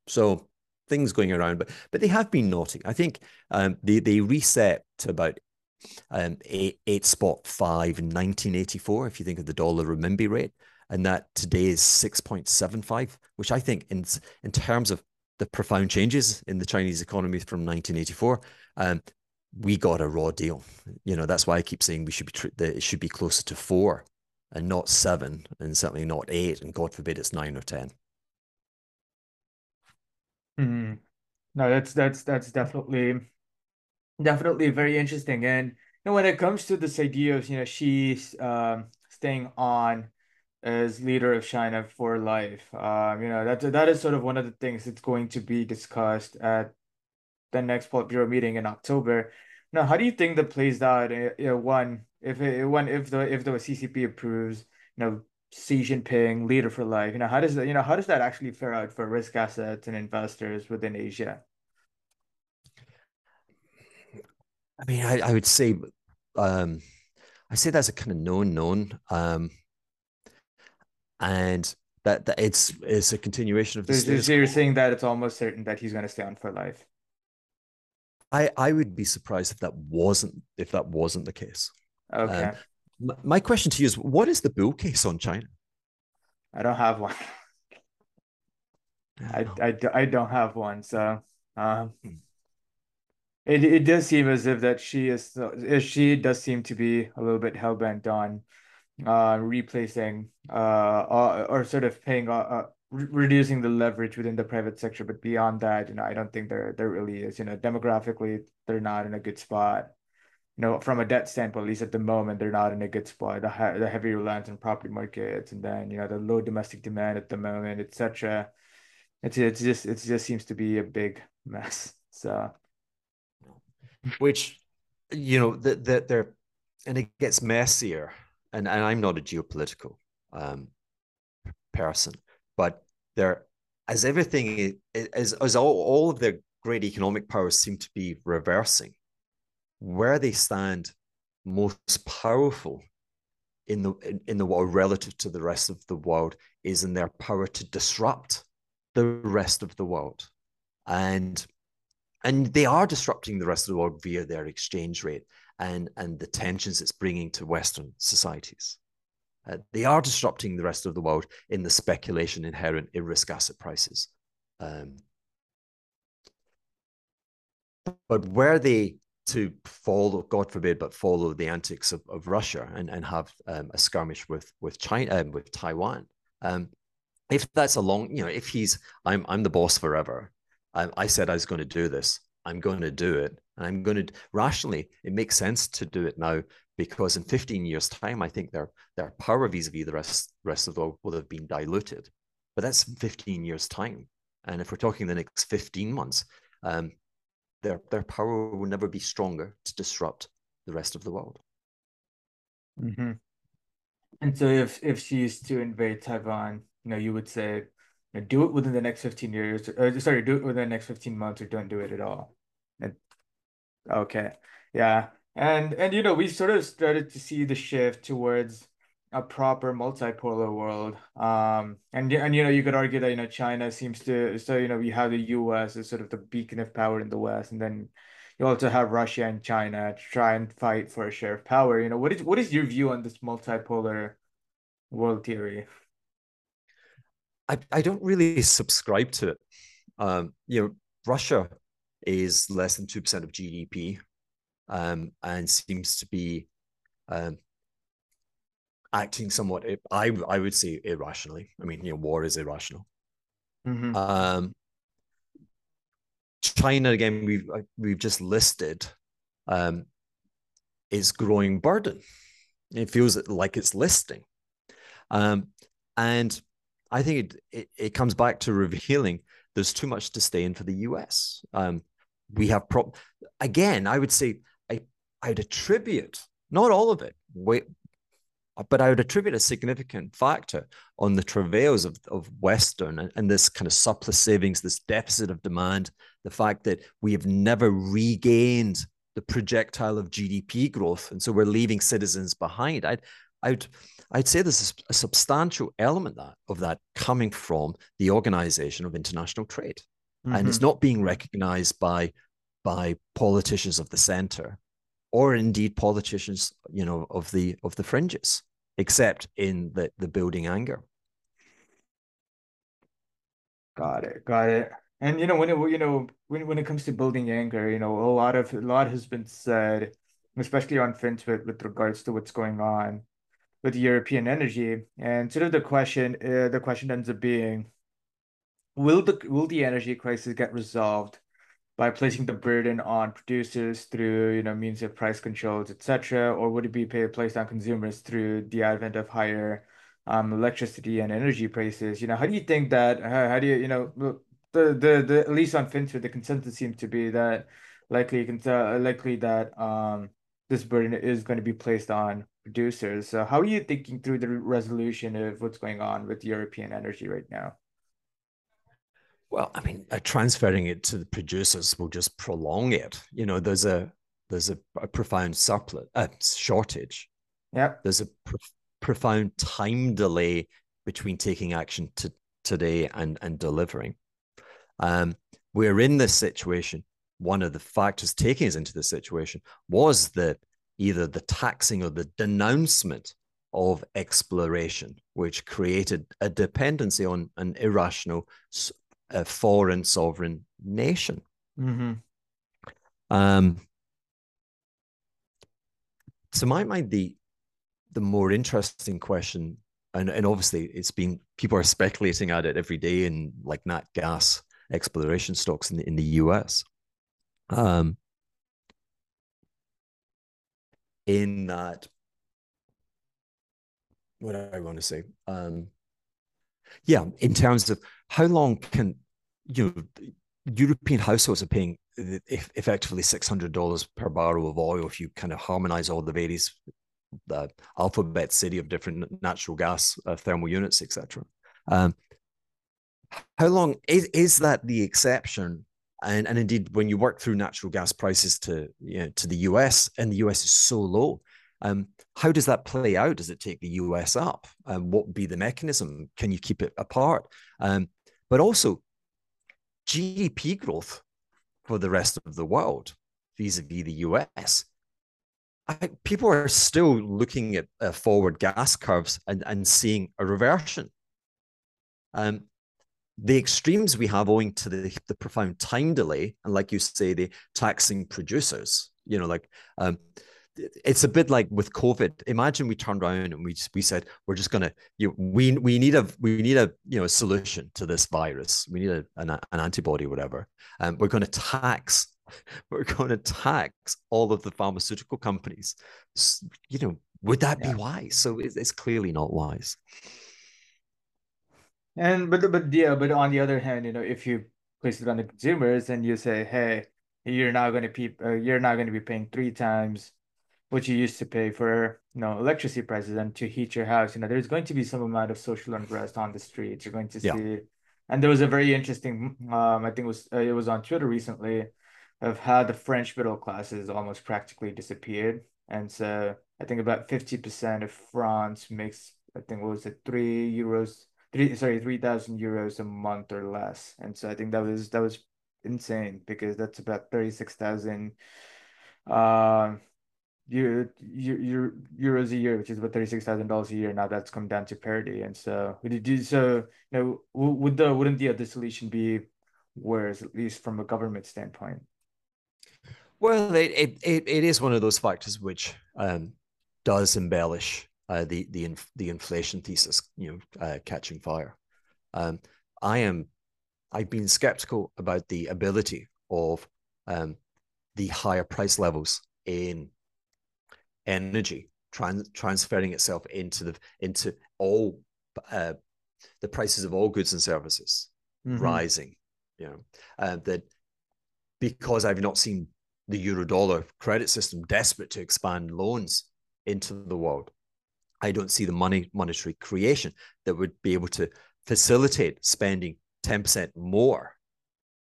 So things going around, but but they have been naughty. I think um, they they reset to about um, eight, eight spot five in 1984, if you think of the dollar renminbi rate, and that today is 6.75, which I think in in terms of the profound changes in the Chinese economy from 1984, um, we got a raw deal. You know, that's why I keep saying we should be that it should be closer to four and not seven, and certainly not eight, and God forbid it's nine or 10 Mm. No, that's that's that's definitely definitely very interesting. And you know, when it comes to this idea of you know Xi's um, staying on as leader of China for life, um, you know that that is sort of one of the things that's going to be discussed at the next Politburo meeting in October. Now, how do you think that plays out? You know, one, if it, one, if the if the CCP approves, you know, Xi Jinping leader for life, you know, how does that, you know, how does that actually fare out for risk assets and investors within Asia? I mean, I, I would say, um, I say that's a kind of known known, um, and that, that it's it's a continuation of the. So, so you're saying that it's almost certain that he's going to stay on for life. I I would be surprised if that wasn't if that wasn't the case. Okay. Um, my question to you is, what is the bull case on China? I don't have one. I, I, I don't have one. So um, hmm. it it does seem as if that Xi is Xi does seem to be a little bit hell bent on uh replacing uh or, or sort of paying uh, uh reducing the leverage within the private sector. But beyond that, you know, I don't think there there really is. You know, demographically, they're not in a good spot. You know, from a debt standpoint, at least at the moment, they're not in a good spot. The he the heavy reliance on property markets, and then you know the low domestic demand at the moment, etc. It's it's just it just seems to be a big mess. So, which you know that that they're and it gets messier. And and I'm not a geopolitical um, person, but there, as everything as as all, all of their great economic powers seem to be reversing, where they stand most powerful in the in, in the world relative to the rest of the world is in their power to disrupt the rest of the world. And and they are disrupting the rest of the world via their exchange rate and and the tensions it's bringing to western societies uh, they are disrupting the rest of the world in the speculation inherent in risk asset prices. Um, but were they to follow, God forbid, but follow the antics of, of Russia and, and have um, a skirmish with with China um, with Taiwan, um, if that's a long, you know, if he's I'm I'm the boss forever, I, I said I was going to do this, I'm going to do it, and I'm going to rationally, it makes sense to do it now because in 15 years' time, I think their their power vis-a-vis the rest rest of the world will have been diluted. But that's 15 years' time, and if we're talking the next 15 months, um, their their power will never be stronger to disrupt the rest of the world. Mm-hmm. And so, if if Xi's to invade Taiwan, you know, you would say, you know, do it within the next 15 years, or sorry, do it within the next 15 months, or don't do it at all. And okay, yeah. And and you know, we sort of started to see the shift towards a proper multipolar world. Um, and and you know, you could argue that you know China seems to so you know we have the U.S. as sort of the beacon of power in the West, and then you also have Russia and China to try and fight for a share of power. You know, what is what is your view on this multipolar world theory? I, I don't really subscribe to it. Um, you know, Russia is less than 2% of GDP um, and seems to be um, acting somewhat, I, I would say, irrationally. I mean, you know, war is irrational. Mm-hmm. Um, China, again, we've, uh, we've just listed, um, is growing burden. It feels like it's listing. Um, and I think it, it, it comes back to revealing there's too much to stay in for the US. Um, we have prop again, I would say I I'd attribute not all of it, but I would attribute a significant factor on the travails of, of Western and, and this kind of surplus savings, this deficit of demand, the fact that we have never regained the projectile of GDP growth. And so we're leaving citizens behind. I'd I'd I'd say there's a, a substantial element that, of that coming from the Organization of International Trade, mm-hmm. and it's mm-hmm. not being recognized by by politicians of the center, or indeed politicians, you know, of the of the fringes, except in the the building anger. Got it, got it. And you know, when it you know when when it comes to building anger, you know, a lot of a lot has been said, especially on FinTwit with regards to what's going on with European energy. And sort of the question, uh, the question ends up being, will the will the energy crisis get resolved by placing the burden on producers through you know means of price controls, etc., or would it be placed on consumers through the advent of higher um, electricity and energy prices? You know, how do you think that? How, how do you you know the the the at least on FinTwit, the consensus seems to be that likely uh, likely that um this burden is going to be placed on producers. So how are you thinking through the resolution of what's going on with European energy right now? Well, I mean, uh, transferring it to the producers will just prolong it. You know, there's a there's a, a profound surplus uh, shortage. Yeah. There's a profound time delay between taking action to today and and delivering. Um, we're in this situation. One of the factors taking us into this situation was the either the taxing or the denouncement of exploration, which created a dependency on an irrational uh, foreign sovereign nation. Mm-hmm. Um, to my mind, the the more interesting question, and, and obviously it's been people are speculating at it every day in like nat gas exploration stocks in the, in the US. Um, in that what I want to say? Um, yeah, in terms of how long can you know European households are paying effectively six hundred dollars per barrel of oil if you kind of harmonize all the various the alphabet city of different natural gas uh, thermal units, etc. Um, how long is, is that the exception and and indeed when you work through natural gas prices to you know, to the US and the US is so low um, how does that play out? Does it take the US up? Um, what would be the mechanism? Can you keep it apart? Um, but also GDP growth for the rest of the world vis-a-vis the US I, people are still looking at uh, forward gas curves and, and seeing a reversion. Um, the extremes we have owing to the, the profound time delay and like you say the taxing producers you know like um, it's a bit like with covid imagine we turned around and we just, we said we're just gonna you we we need a we need a you know a solution to this virus we need a, an, an antibody whatever and we're going to tax we're going to tax all of the pharmaceutical companies. You know, would that yeah. be wise? So it's clearly not wise. And but but yeah, but on the other hand, you know, if you place it on the consumers and you say, hey, you're not going to be uh, you're not going to be paying three times what you used to pay for you know electricity prices and to heat your house you know there's going to be some amount of social unrest on the streets you're going to yeah. see and there was a very interesting um i think it was uh, it was on twitter recently of how the french middle classes almost practically disappeared and so i think about 50% of france makes i think what was it three euros three sorry 3000 euros a month or less and so i think that was that was insane because that's about 36,000 uh, you you euros a year, which is about thirty six thousand dollars a year. Now that's come down to parity, and so would you do so? You know, would the wouldn't the other solution be worse, at least from a government standpoint? Well, it it it is one of those factors which um, does embellish uh, the the inf- the inflation thesis, you know, uh, catching fire. Um, I am I've been skeptical about the ability of um, the higher price levels in energy trans- transferring itself into the into all uh, the prices of all goods and services mm-hmm. rising. You know uh, that because I've not seen the euro dollar credit system desperate to expand loans into the world. I don't see the money monetary creation that would be able to facilitate spending 10% more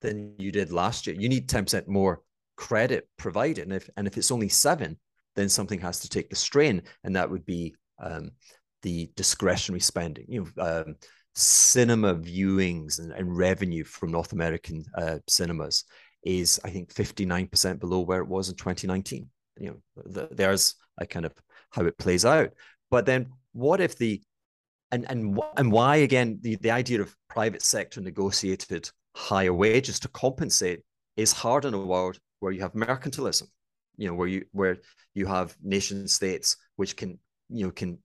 than you did last year. You need 10% more credit provided. And if and if it's only seven, then something has to take the strain, and that would be um, the discretionary spending. You know, um, cinema viewings and, and, revenue from North American uh, cinemas is, I think, fifty nine percent below where it was in twenty nineteen. You know, the, there's a kind of how it plays out. But then, what if the and and and why again the, the idea of private sector negotiated higher wages to compensate is hard in a world where you have mercantilism you know where you where you have nation states which can you know can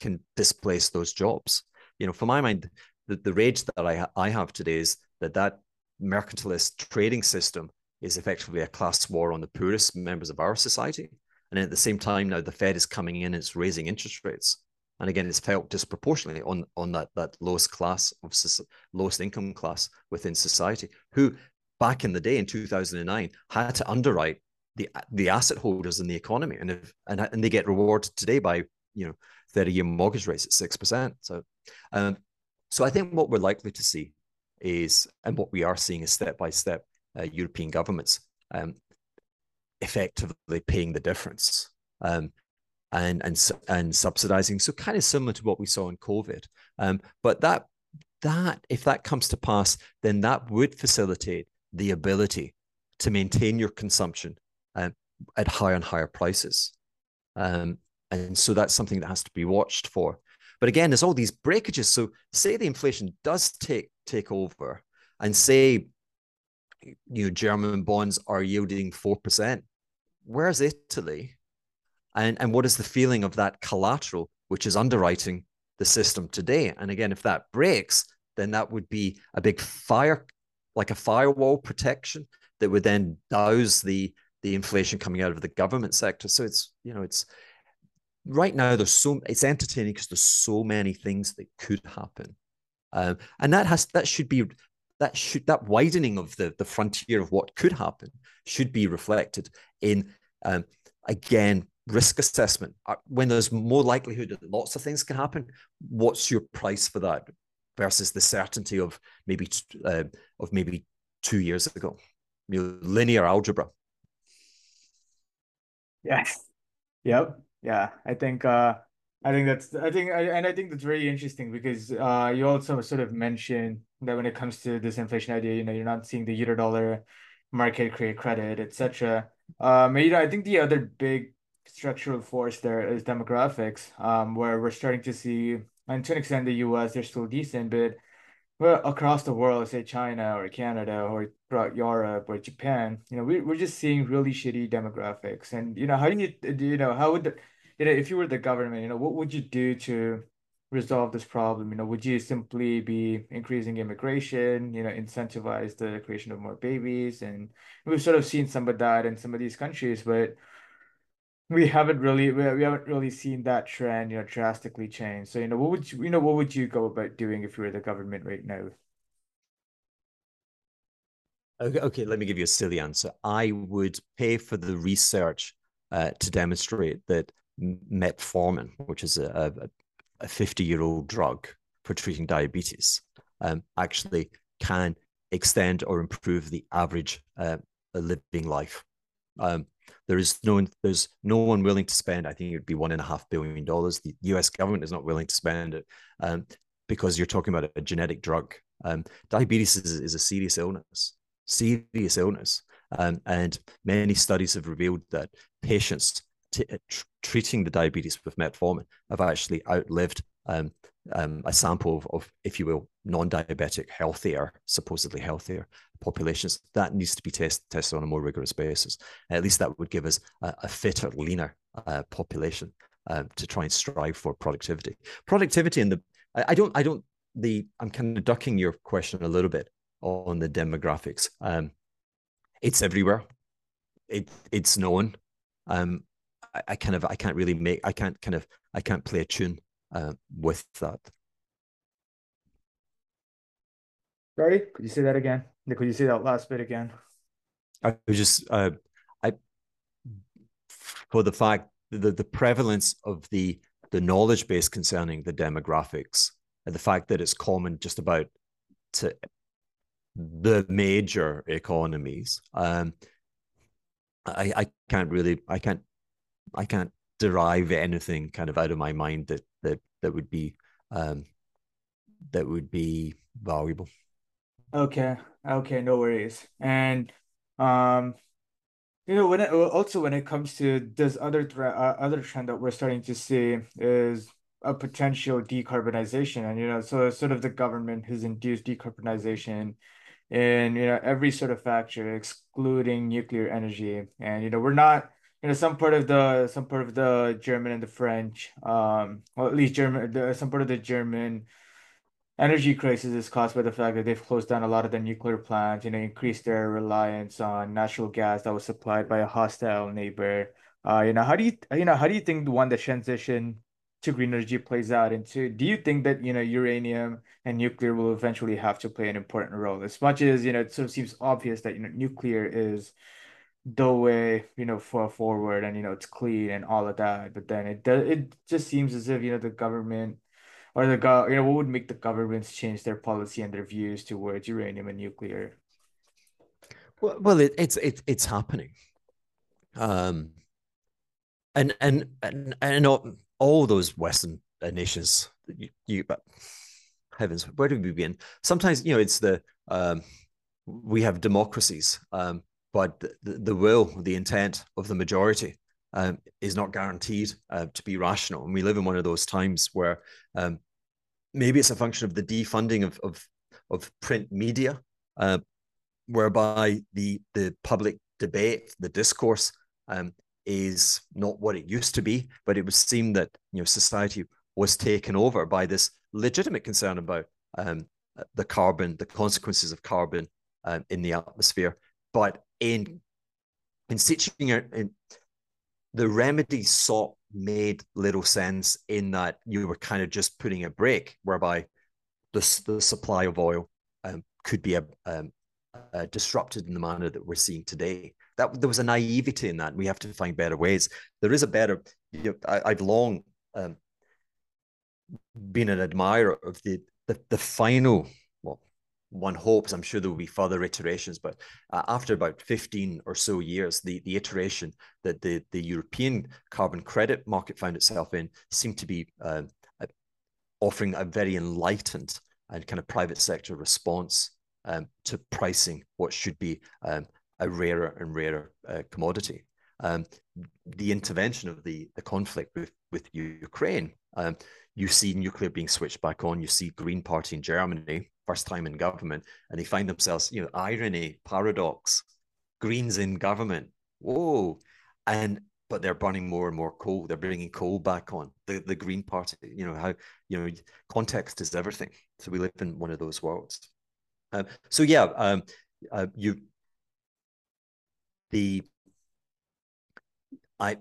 can displace those jobs. You know for my mind the, the rage that I, I have today is that that mercantilist trading system is effectively a class war on the poorest members of our society and at the same time now the fed is coming in it's raising interest rates and again it's felt disproportionately on on that that lowest class of lowest income class within society who back in the day in 2009 had to underwrite the the asset holders in the economy, and if and and they get rewarded today by you know thirty year mortgage rates at six percent. So, um, so I think what we're likely to see is, and what we are seeing is step by step, uh, European governments um, effectively paying the difference. Um, and and and subsidizing, so kind of similar to what we saw in COVID. Um, but that that if that comes to pass, then that would facilitate the ability to maintain your consumption um, at higher and higher prices. Um, and so that's something that has to be watched for. But again, there's all these breakages. So say the inflation does take take over, and say you know German bonds are yielding four percent. Where's Italy? And and what is the feeling of that collateral which is underwriting the system today? And again, if that breaks, then that would be a big fire, like a firewall protection that would then douse the the inflation coming out of the government sector. So it's you know it's right now there's so it's entertaining because there's so many things that could happen, um, and that has that should be that should that widening of the the frontier of what could happen should be reflected in um, again risk assessment uh, when there's more likelihood that lots of things can happen what's your price for that versus the certainty of maybe uh, of maybe two years ago you know, linear algebra Yes. Yep. Yeah. I think uh I think that's I think and I think that's very interesting because uh you also sort of mentioned that when it comes to this inflation idea, you know, you're not seeing the euro dollar market create credit, etc. You know, I think the other big structural force there is demographics, um, where we're starting to see, and to an extent, the US, they're still decent, but well, across the world, say China or Canada or throughout Europe or Japan, you know, we, we're just seeing really shitty demographics. And, you know, how do you, you know, how would, the, you know, if you were the government, you know, what would you do to resolve this problem? You know, would you simply be increasing immigration, you know, incentivize the creation of more babies? And we've sort of seen some of that in some of these countries, but we haven't really we, haven't really seen that trend, you know, drastically change. So, you know, what would you, you know, what would you go about doing if you were the government right now? Okay, okay, let me give you a silly answer. I would pay for the research uh, to demonstrate that metformin, which is a, a 50 year old drug for treating diabetes, um, actually can extend or improve the average uh, living life. Um, there is no there's no one willing to spend. I think it would be one and a half billion dollars. The U.S. government is not willing to spend it um, because you're talking about a generic drug. Um, diabetes is, is, a serious illness, serious illness, um, and many studies have revealed that patients t- uh, treating the diabetes with metformin have actually outlived um, um, a sample of, of, if you will, non-diabetic, healthier, supposedly healthier populations. That needs to be test, tested on a more rigorous basis. At least that would give us a, a fitter, leaner uh, population uh, to try and strive for productivity. Productivity and the I, I, don't I don't the I'm kind of ducking your question a little bit on the demographics. Um, it's everywhere. It it's known. Um, I, kind of I can't really make I can't kind of I can't play a tune uh, with that. Sorry, could you say that again? Could you say that last bit again? I was just uh, I for the fact the the prevalence of the the knowledge base concerning the demographics and the fact that it's common just about to the major economies. Um, I I can't really I can't I can't derive anything kind of out of my mind that that that would be um, that would be valuable. Okay. Okay, no worries. And um, you know, when it also when it comes to this other uh, other trend that we're starting to see is a potential decarbonization, and you know, so sort of the government has induced decarbonization in you know every sort of factor, excluding nuclear energy, and you know, we're not you know some part of the some part of the German and the French, um, or at least German, the, some part of the German energy crisis is caused by the fact that they've closed down a lot of the nuclear plants, you know, increased their reliance on natural gas that was supplied by a hostile neighbor. Uh, you know, how do you you know how do you think the one the transition to green energy plays out into? Do you think that you know uranium and nuclear will eventually have to play an important role? As much as you know, it sort of seems obvious that you know nuclear is the way you know for forward and you know it's clean and all of that but then it does it just seems as if you know the government or the go you know what would make the governments change their policy and their views towards uranium and nuclear? Well, well it, it's it's it's happening. Um and and and, and all, all those western nations you, you but heavens where do we begin? Sometimes you know it's the um we have democracies um but the, the will, the intent of the majority um, is not guaranteed uh, to be rational. And we live in one of those times where um, maybe it's a function of the defunding of of, of print media, uh, whereby the the public debate, the discourse, um, is not what it used to be. But it would seem that you know society was taken over by this legitimate concern about um, the carbon, the consequences of carbon um, in the atmosphere, but in in it in the remedy sought made little sense in that you were kind of just putting a break whereby the, the supply of oil um, could be a, um, uh, disrupted in the manner that we're seeing today. That there was a naivety in that. We have to find better ways. There is a better. You know, I, have long um, been an admirer of the the, the final one hopes i'm sure there will be further iterations but uh, after about 15 or so years the, the iteration that the, the european carbon credit market found itself in seemed to be uh, offering a very enlightened and kind of private sector response um, to pricing what should be um, a rarer and rarer uh, commodity. Um, the intervention of the, the conflict with, with ukraine um, you see nuclear being switched back on. You see green party in germany first time in government and they find themselves, you know, irony, paradox, Greens in government. Whoa. And but they're burning more and more coal. They're bringing coal back on. The the Green Party, you know how you know context is everything. So we live in one of those worlds. Um, so yeah, um, uh, you the I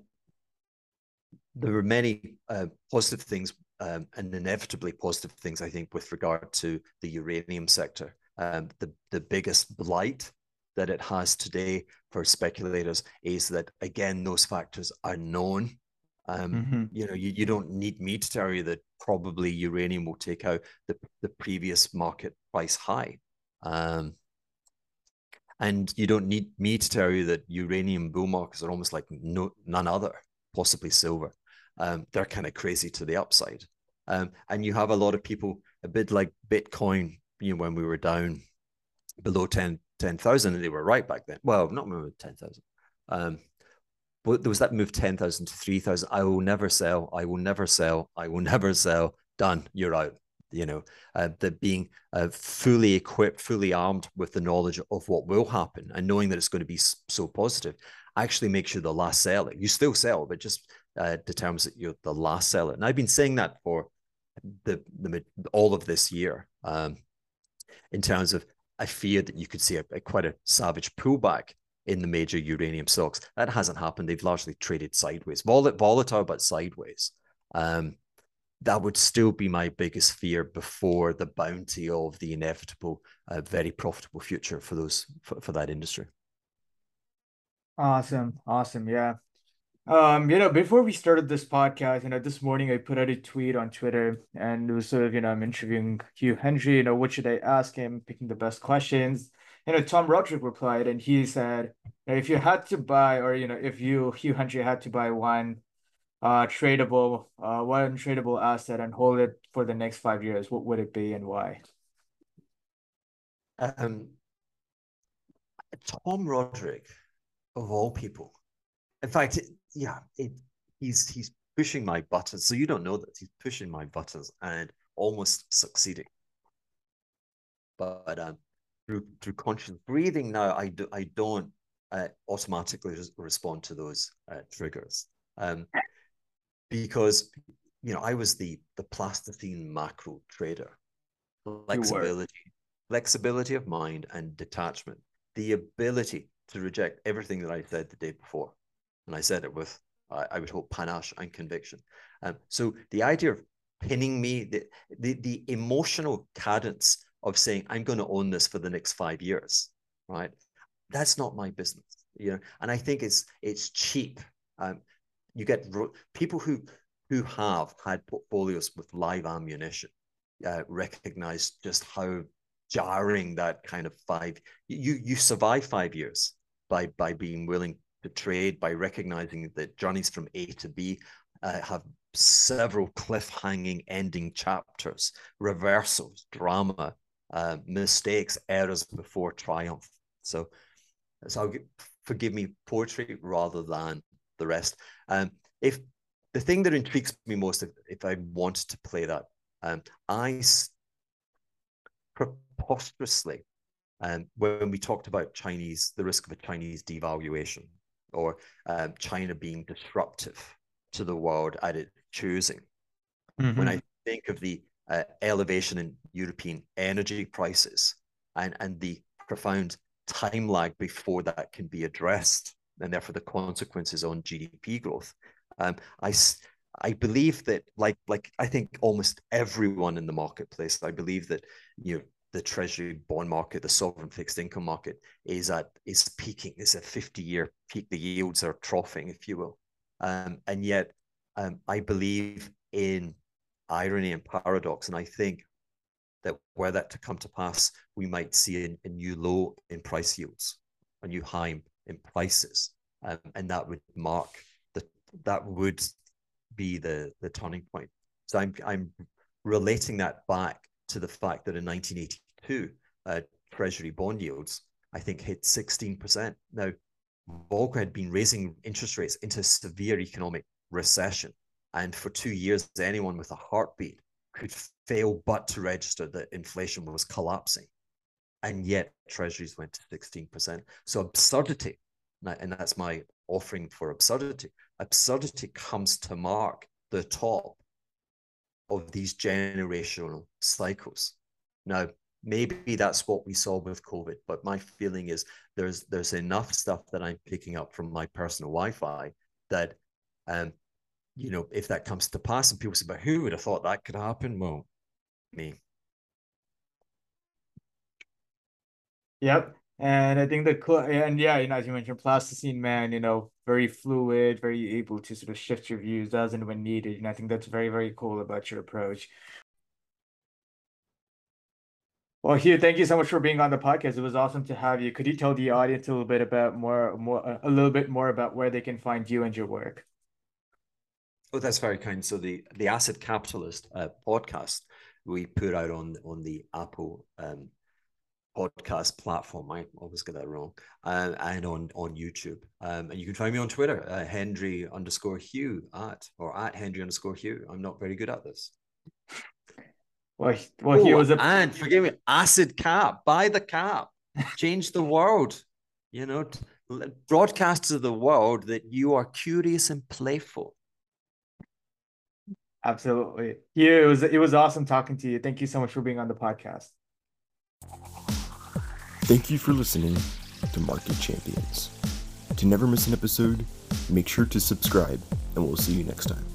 there were many uh, positive things um, and inevitably positive things I think with regard to the uranium sector. Um, the the biggest blight that it has today for speculators is that again those factors are known. Um, mm-hmm. You know, you, you don't need me to tell you that probably uranium will take out the, the previous market price high. Um, and you don't need me to tell you that uranium bull markets are almost like no, none other, possibly silver. Um, they're kind of crazy to the upside. Um, and you have a lot of people, a bit like Bitcoin, you know, when we were down below 10, 10,000, and they were right back then. Well, not remember 10,000. Um, but there was that move 10,000 to 3,000. I will never sell. I will never sell. I will never sell. Done. You're out you know, uh, that being uh, fully equipped, fully armed with the knowledge of what will happen and knowing that it's going to be so positive actually makes you the last seller. You still sell, but just uh, determines that you're the last seller. And I've been saying that for the, the all of this year um, in terms of I fear that you could see a, a quite a savage pullback in the major uranium stocks. That hasn't happened. They've largely traded sideways, Vol- volatile but sideways. Um, that would still be my biggest fear before the bounty of the inevitable, uh, very profitable future for those for, for that industry. Awesome, awesome, yeah. Um, you know, before we started this podcast, you know, this morning I put out a tweet on Twitter and it was sort of, you know, I'm interviewing Hugh Hendry, you know, what should I ask him, picking the best questions. You know, Tom Roderick replied and he said, if you had to buy, or, you know, if you, Hugh Hendry, had to buy one uh tradable uh one tradable asset and hold it for the next five years, what would it be and why? Um, Tom Roderick, of all people. In fact, yeah, it, he's he's pushing my buttons. So you don't know that he's pushing my buttons and almost succeeding. But um, through through conscious breathing now, I do I don't uh, automatically respond to those uh, triggers. Um, because you know I was the the plasticine macro trader. Flexibility, flexibility of mind and detachment, the ability to reject everything that I said the day before, and I said it with I, I would hope panache and conviction. Um, so the idea of pinning me, the, the the emotional cadence of saying I'm going to own this for the next five years, right? That's not my business, you know. And I think it's it's cheap. Um, you get people who who have had portfolios with live ammunition uh, recognize just how jarring that kind of five you you survive five years by by being willing to trade by recognizing that journeys from A to B uh, have several cliffhanging ending chapters, reversals, drama, uh, mistakes, errors before triumph. So, so forgive me poetry rather than the rest. Um, if the thing that intrigues me most, if, if I wanted to play that, um, I preposterously, um, when we talked about Chinese, the risk of a Chinese devaluation or um, China being disruptive to the world at its choosing, mm-hmm. when I think of the uh, elevation in European energy prices and, and the profound time lag before that can be addressed, and therefore the consequences on GDP growth. Um, I I believe that like like I think almost everyone in the marketplace, I believe that you know the treasury bond market, the sovereign fixed income market is at is peaking. It's a 50 year peak. The yields are troughing, if you will. Um, and yet um, I believe in irony and paradox. And I think that were that to come to pass, we might see a, a new low in price yields, a new high in prices. Um, and that would mark the that would be the the turning point. So I'm I'm relating that back to the fact that in 1982, uh, Treasury bond yields I think hit 16%. Now, Volcker had been raising interest rates into severe economic recession, and for two years, anyone with a heartbeat could fail but to register that inflation was collapsing, and yet Treasuries went to 16%. So absurdity and that's my offering for absurdity. Absurdity comes to mark the top of these generational cycles. Now, maybe that's what we saw with COVID, but my feeling is there's there's enough stuff that I'm picking up from my personal Wi-Fi that um you know if that comes to pass and people say, but who would have thought that could happen? Well, me. Yep. And I think the and yeah, you know, as you mentioned, plasticine man, you know, very fluid, very able to sort of shift your views as and when needed. And I think that's very, very cool about your approach. Well, Hugh, thank you so much for being on the podcast. It was awesome to have you. Could you tell the audience a little bit about more, more, a little bit more about where they can find you and your work? Oh, that's very kind. So the the Acid Capitalist uh, podcast we put out on on the Apple um, podcast platform. I always get that wrong. Uh, and on on YouTube. Um, and you can find me on Twitter, uh, Hendry underscore Hugh at or at Hendry underscore Hugh. I'm not very good at this. Well, well, oh, he was a and forgive me, acid cap. Buy the cap. Change the world. You know, broadcast to the world that you are curious and playful. Absolutely. Yeah, it was it was awesome talking to you. Thank you so much for being on the podcast. Thank you for listening to Market Champions. To never miss an episode, make sure to subscribe, and we'll see you next time.